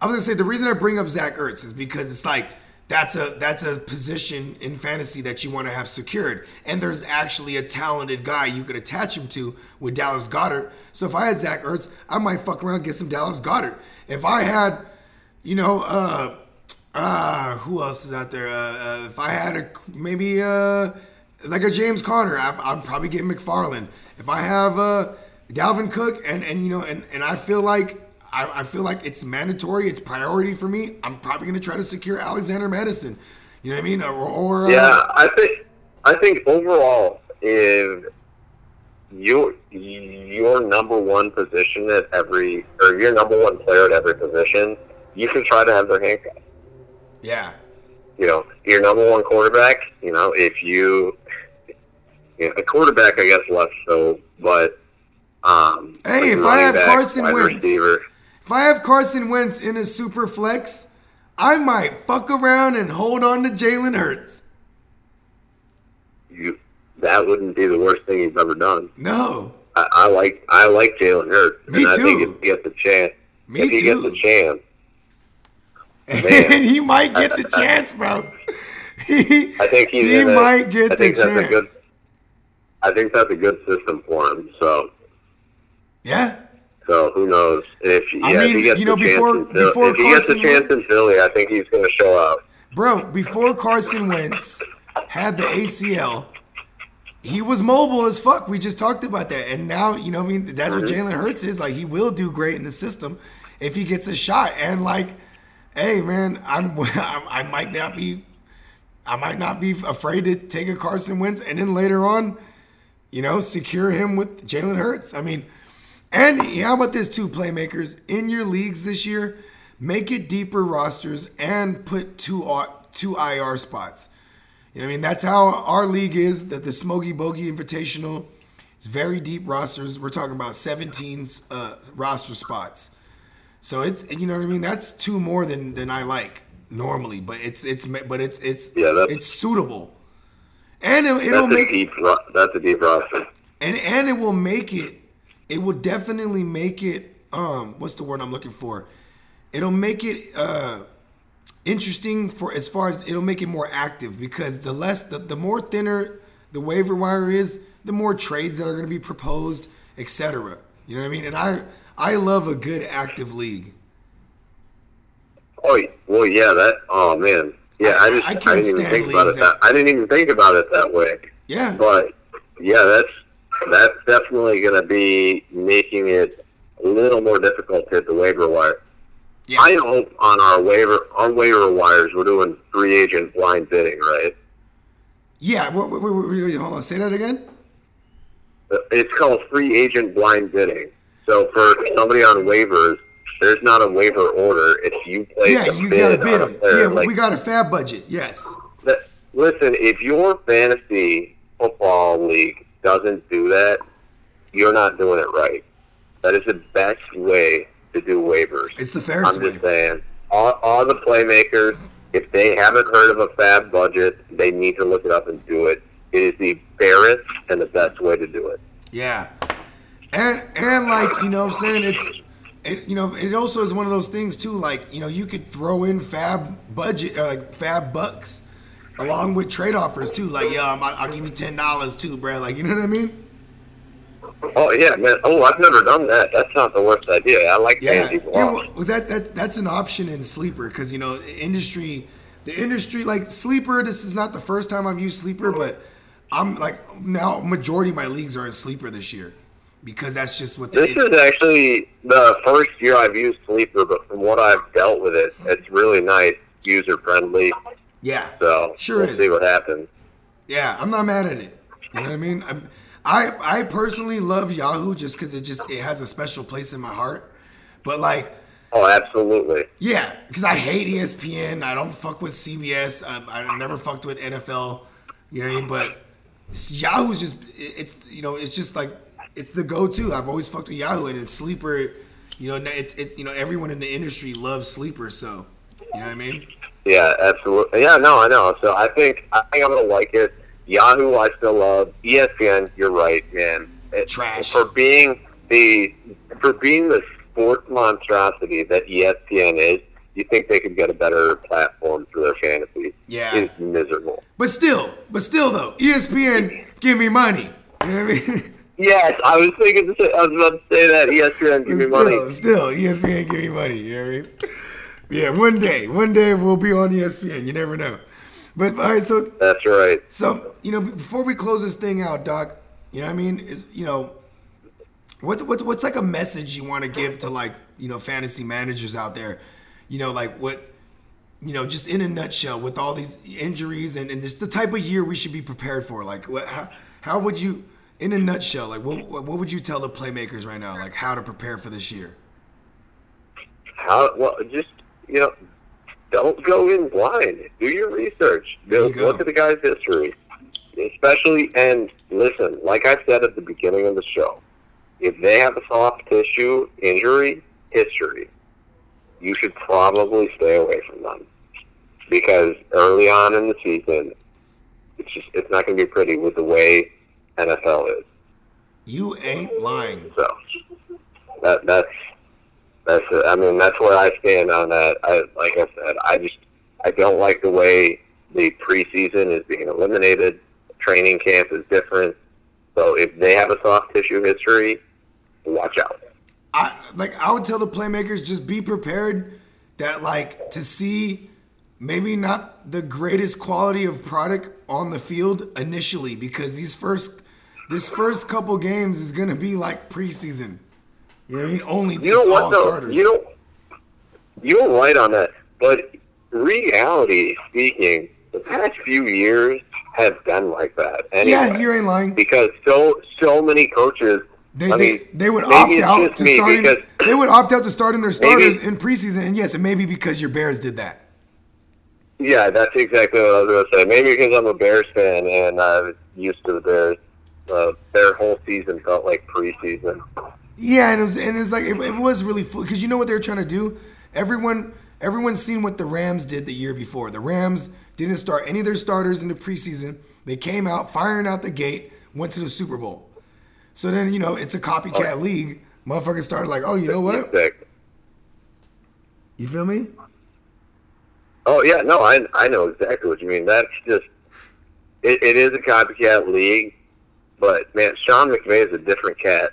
I was gonna say the reason I bring up Zach Ertz is because it's like that's a that's a position in fantasy that you want to have secured, and there's actually a talented guy you could attach him to with Dallas Goedert. So if I had Zach Ertz, I might fuck around and get some Dallas Goedert. If I had, you know, uh, uh, who else is out there? Uh, uh, if I had a maybe uh, like a James Conner, I, I'd probably get McFarland. If I have uh, Dalvin Cook, and and you know, and and I feel like I, I feel like it's mandatory. It's priority for me. I'm probably going to try to secure Alexander Mattison. You know what I mean? Or, or uh, Yeah, I think I think overall, if your your number one position at every or your number one player at every position, you should try to have their handcuffs. yeah, You know, your number one quarterback. You know, if you, you know, a quarterback, I guess less so, but um, Hey, if I have back, Carson Wentz, receiver, If I have Carson Wentz in a super flex, I might fuck around and hold on to Jalen Hurts. you that wouldn't be the worst thing he's ever done. No, I, I like I like Jalen Hurts, Me and I think too. if he gets a chance, Me if he too. gets a chance, and he might get the chance, bro. He, I think he in a- might get I the think that's a good. I think that's a good system for him. So, Yeah, so who knows if I yeah, if he gets you know, chance before- in Philly, before if he gets a chance in Philly, I think he's going to show up. bro. Before Carson Wentz had the ACL, he was mobile as fuck. We just talked about that, and now you know, I mean, that's what Mm-hmm. Jalen Hurts is. Like, he will do great in the system if he gets a shot. And like, hey, man, I'm, I'm I might not be, I might not be afraid to take a Carson Wentz, and then later on, you know, secure him with Jalen Hurts. I mean, and how about this too, playmakers in your leagues this year? Make it deeper rosters and put two two IR spots. You know I mean? That's how our league is. The, the Smokey Bogey Invitational. It's very deep rosters. We're talking about 17 uh, roster spots. So it's you know what I mean. That's two more than than I like normally, but it's it's but it's it's Yeah, it's suitable, and it, a make deep. That's a deep roster. and and it will make it it will definitely make it um what's the word i'm looking for it'll make it uh interesting for as far as it'll make it more active because the less the, the more thinner the waiver wire is the more trades that are going to be proposed etc you know what i mean and i i love a good active league Oh well, yeah. That. Oh man. Yeah, I just I I, didn't even think about it. That, I didn't even think about it that way. yeah But yeah, that's that's definitely going to be making it a little more difficult to hit the waiver wire. yes. I hope on our waiver our waiver wires we're doing free agent blind bidding, right? yeah wait, wait, wait, wait, hold on say that again uh, It's called free agent blind bidding. So for somebody on waivers, there's not a waiver order. It's you place yeah a you bid gotta bid them yeah like, we got a FAAB budget yes that, listen, if your fantasy football league doesn't do that, you're not doing it right. That is the best way to do waivers. it's the fairest I'm way just saying, all, all the playmakers, if they haven't heard of a FAAB budget, they need to look it up and do it. It is the fairest and the best way to do it. Yeah. And and like, you know what I'm saying, it's it you know, it also is one of those things too, like, you know, you could throw in FAAB budget uh, like FAAB bucks along with trade offers too. Like, yeah, I'm, I'll give you ten dollars too, bro. Like, you know what I mean? Oh yeah, man. Oh, I've never done that. That's not the worst idea. I like Yeah, paying people yeah. Well, well, that that that's an option in sleeper because you know industry, the industry like sleeper. This is not the first time I've used sleeper, but I'm like now majority of my leagues are in sleeper this year because that's just what the This is actually the first year I've used Sleeper, but from what I've dealt with it, it's really nice, user friendly. Yeah So Sure we'll is. see what happens. Yeah, I'm not mad at it. You know what I mean? I'm, I I personally love Yahoo just because it just it has a special place in my heart. But like, Oh, absolutely. yeah, because I hate ESPN. I don't fuck with CBS. I, I never fucked with NFL. You know what I mean? But Yahoo's just it- it's you know it's just like it's the go-to. I've always fucked with Yahoo and it's sleeper. You know, it's it's you know everyone in the industry loves sleeper. So you know what I mean? Yeah, absolutely. Yeah, no, I know. So I think I think I'm gonna like it. Yahoo, I still love. ESPN, you're right, man. It- Trash. for being the for being the sports monstrosity that ESPN is. You think they could get a better platform for their fantasy? Yeah. it's miserable. But still, but still though, ESPN give me money. You know what I mean? Yes, I was thinking. I was about to say that. ESPN, give me still, money. still, ESPN give me money. You know what I mean? Yeah, one day, one day we'll be on ESPN. You never know. But all right, so That's right. so you know, before we close this thing out, Doc, you know what I mean? Is you know, what, what what's like a message you want to give to like you know fantasy managers out there? You know, like what you know, just in a nutshell, with all these injuries and, and just the type of year we should be prepared for. Like, what, how, how would you, in a nutshell, like what what would you tell the playmakers right now, like how to prepare for this year? How well, just you know, don't go in blind. Do your research. You look at the guy's history, especially and listen. Like I said at the beginning of the show, if they have a soft tissue injury history, you should probably stay away from them because early on in the season, it's just it's not going to be pretty with the way NFL is. You ain't lying. So that that's that's I mean that's where I stand on that. I like I said, I just I don't like the way the preseason is being eliminated. Training camp is different. So if they have a soft tissue history, watch out. I like I would tell the playmakers just be prepared that like to see maybe not the greatest quality of product on the field initially because these first this first couple games is gonna be like preseason. You know what I mean? Only You know what all though? starters. You know you're right on that. But reality speaking, the past few years have been like that. Anyway. yeah, you ain't lying. because so so many coaches. They, I they, mean, they would opt out to starting. They would opt out to starting their starters Maybe- in preseason, and yes, it may be because your Bears did that. yeah, that's exactly what I was going to say. Maybe because I'm a Bears fan and I'm used to the Bears. Uh, their whole season felt like preseason. Yeah, and it was and it's like it, it was really full because you know what they were trying to do. Everyone everyone's seen what the Rams did the year before. The Rams didn't start any of their starters in the preseason. They came out firing out the gate, went to the Super Bowl. So then you know it's a copycat league. Motherfuckers started like, oh, you know what? You feel me? Oh yeah, no, I I know exactly what you mean. That's just it, it is a copycat league, but man, Sean McVay is a different cat.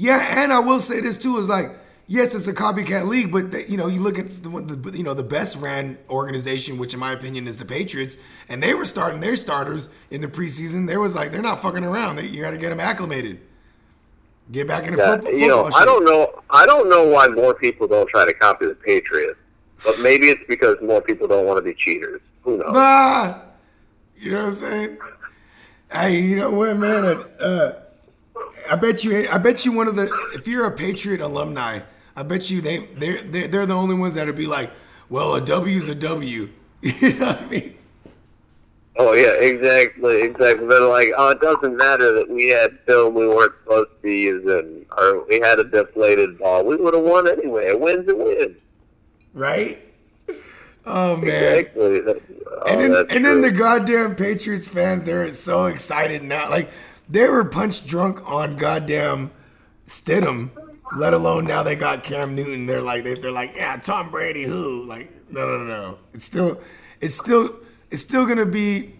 Yeah, and I will say this too is like, yes, it's a copycat league, but the, you know, you look at the, the you know the best ran organization, which in my opinion is the Patriots, and they were starting their starters in the preseason. There was like, they're not fucking around. They, you got to get them acclimated, get back into Yeah, football. you know, football I don't know. I don't know why more people don't try to copy the Patriots, but maybe it's because more people don't want to be cheaters. Who knows? Ah, you know what I'm saying? Hey, you know what, man? Uh, I bet you. I bet you one of the. If you're a Patriot alumni, I bet you they they're they're, they're the only ones that'll be like, well, a W's a W. You know what I mean? Oh yeah, exactly, exactly. They're like, oh, it doesn't matter that we had film we weren't supposed to be using, or we had a deflated ball. We would have won anyway. A win's a win. Right? Oh man. Exactly. Oh, And then, and then the goddamn Patriots fans, they're so excited now. Like they were punch drunk on goddamn Stidham, let alone now they got Cam Newton. They're like they, they're like, yeah, Tom Brady, who? Like, no, no, no, no. It's still, it's still, it's still gonna be.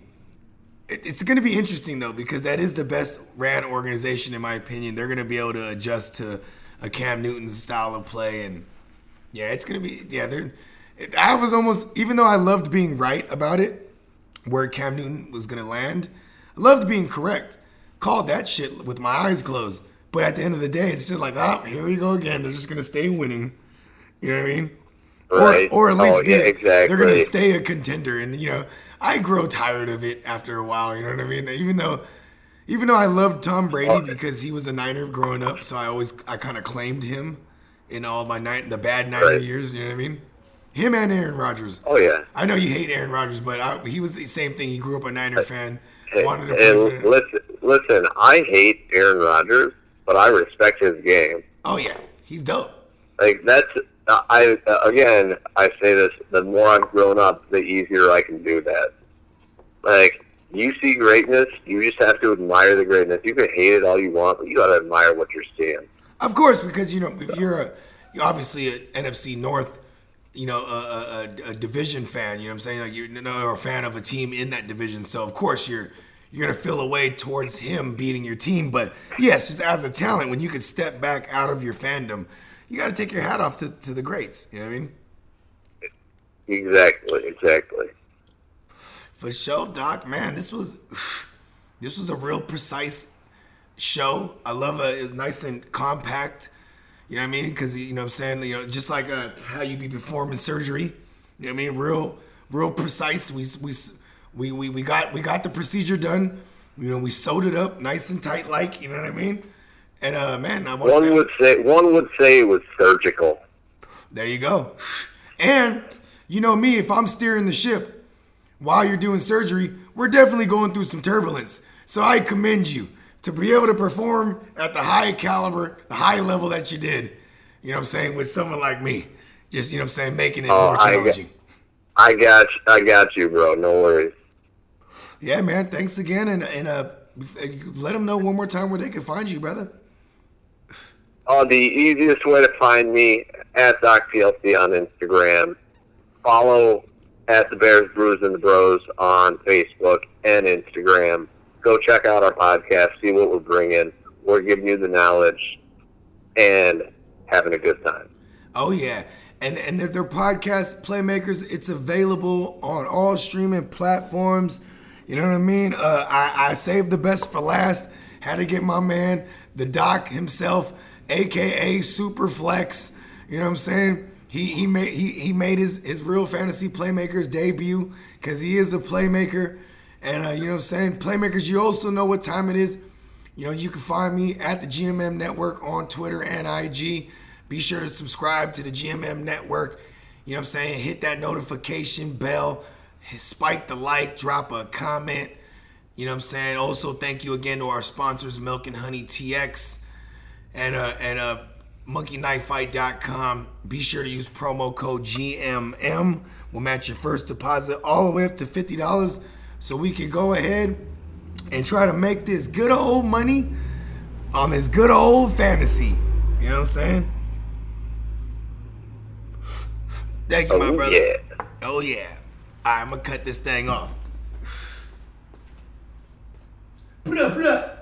it- It's to be interesting though because that is the best ran organization in my opinion. They're to be able to adjust to a Cam Newton's style of play, and yeah, it's to be yeah. They're I was almost even though I loved being right about it, where Cam Newton was to land, I loved being correct. Called that shit with my eyes closed, but at the end of the day, it's just like oh, here we go again. They're just going to stay winning. You know what I mean? Right. Or, or at oh, least Oh, be, yeah, they're going to stay a contender. And you know, I grow tired of it after a while. You know what I mean? Even though, even though I loved Tom Brady Oh. because he was a Niner growing up, so I always I kind of claimed him in all my night the bad Niner Right. years. You know what I mean? Him and Aaron Rodgers. Oh yeah. I know you hate Aaron Rodgers, but I, he was the same thing. He grew up a Niner fan, And, wanted to and listen, listen. I hate Aaron Rodgers, but I respect his game. Oh yeah, he's dope. Like that's uh, I uh, again I say this. The more I've grown up, the easier I can do that. Like you see greatness, you just have to admire the greatness. You can hate it all you want, but you got to admire what you're seeing. Of course, because you know if you're a you're obviously an NFC North, you know, a, a, a, division fan. You know what I'm saying? Like you're, you know, a fan of a team in that division. So of course you're you're gonna feel a way towards him beating your team. But yes, just as a talent, when you could step back out of your fandom, you got to take your hat off to, to the greats. You know what I mean? Exactly, exactly. For sure, Doc. Man, this was this was a real precise show. I love a nice and compact. You know what I mean? Because you know what I'm saying. You know, just like uh, how you be performing surgery. You know what I mean? Real, real precise. We we we we, we got we got the procedure done. You know, we sewed it up nice and tight, like you know what I mean. And uh, man, I One would say one would say it was surgical. There you go. And you know me, if I'm steering the ship while you're doing surgery, we're definitely going through some turbulence. So I commend you to be able to perform at the high caliber, the high level that you did. You know what I'm saying? With someone like me. Just, you know what I'm saying, making it Oh, more I challenging. I got you, I got you, bro. No worries. Yeah, man. Thanks again. And, and uh, let them know one more time where they can find you, brother. Oh, the easiest way to find me at DocPLC on Instagram. Follow at the Bears, Brews, and the Bros on Facebook and Instagram. Go check out our podcast, see what we're bringing. We're giving you the knowledge and having a good time. Oh yeah, and and their, their podcast playmakers. It's available on all streaming platforms. You know what I mean? Uh, I I saved the best for last. Had to get my man, the Doc himself, aka Superflex. You know what I'm saying? He he made he, he made his his real fantasy playmakers debut because he is a playmaker. And uh, you know what I'm saying? Playmakers, you also know what time it is. You know, you can find me at the GMM Network on Twitter and IG. Be sure to subscribe to the GMM Network. You know what I'm saying? Hit that notification bell, spike the like, drop a comment. You know what I'm saying? Also, thank you again to our sponsors, Milk and Honey TX and uh, and uh, monkeyknifefight.com. Be sure to use promo code GMM. We'll match your first deposit all the way up to $50 so we can go ahead and try to make this good old money on this good old fantasy. You know what I'm saying? Thank you, my Oh, brother. yeah. Oh, yeah. I'm to cut this thing off. Put up.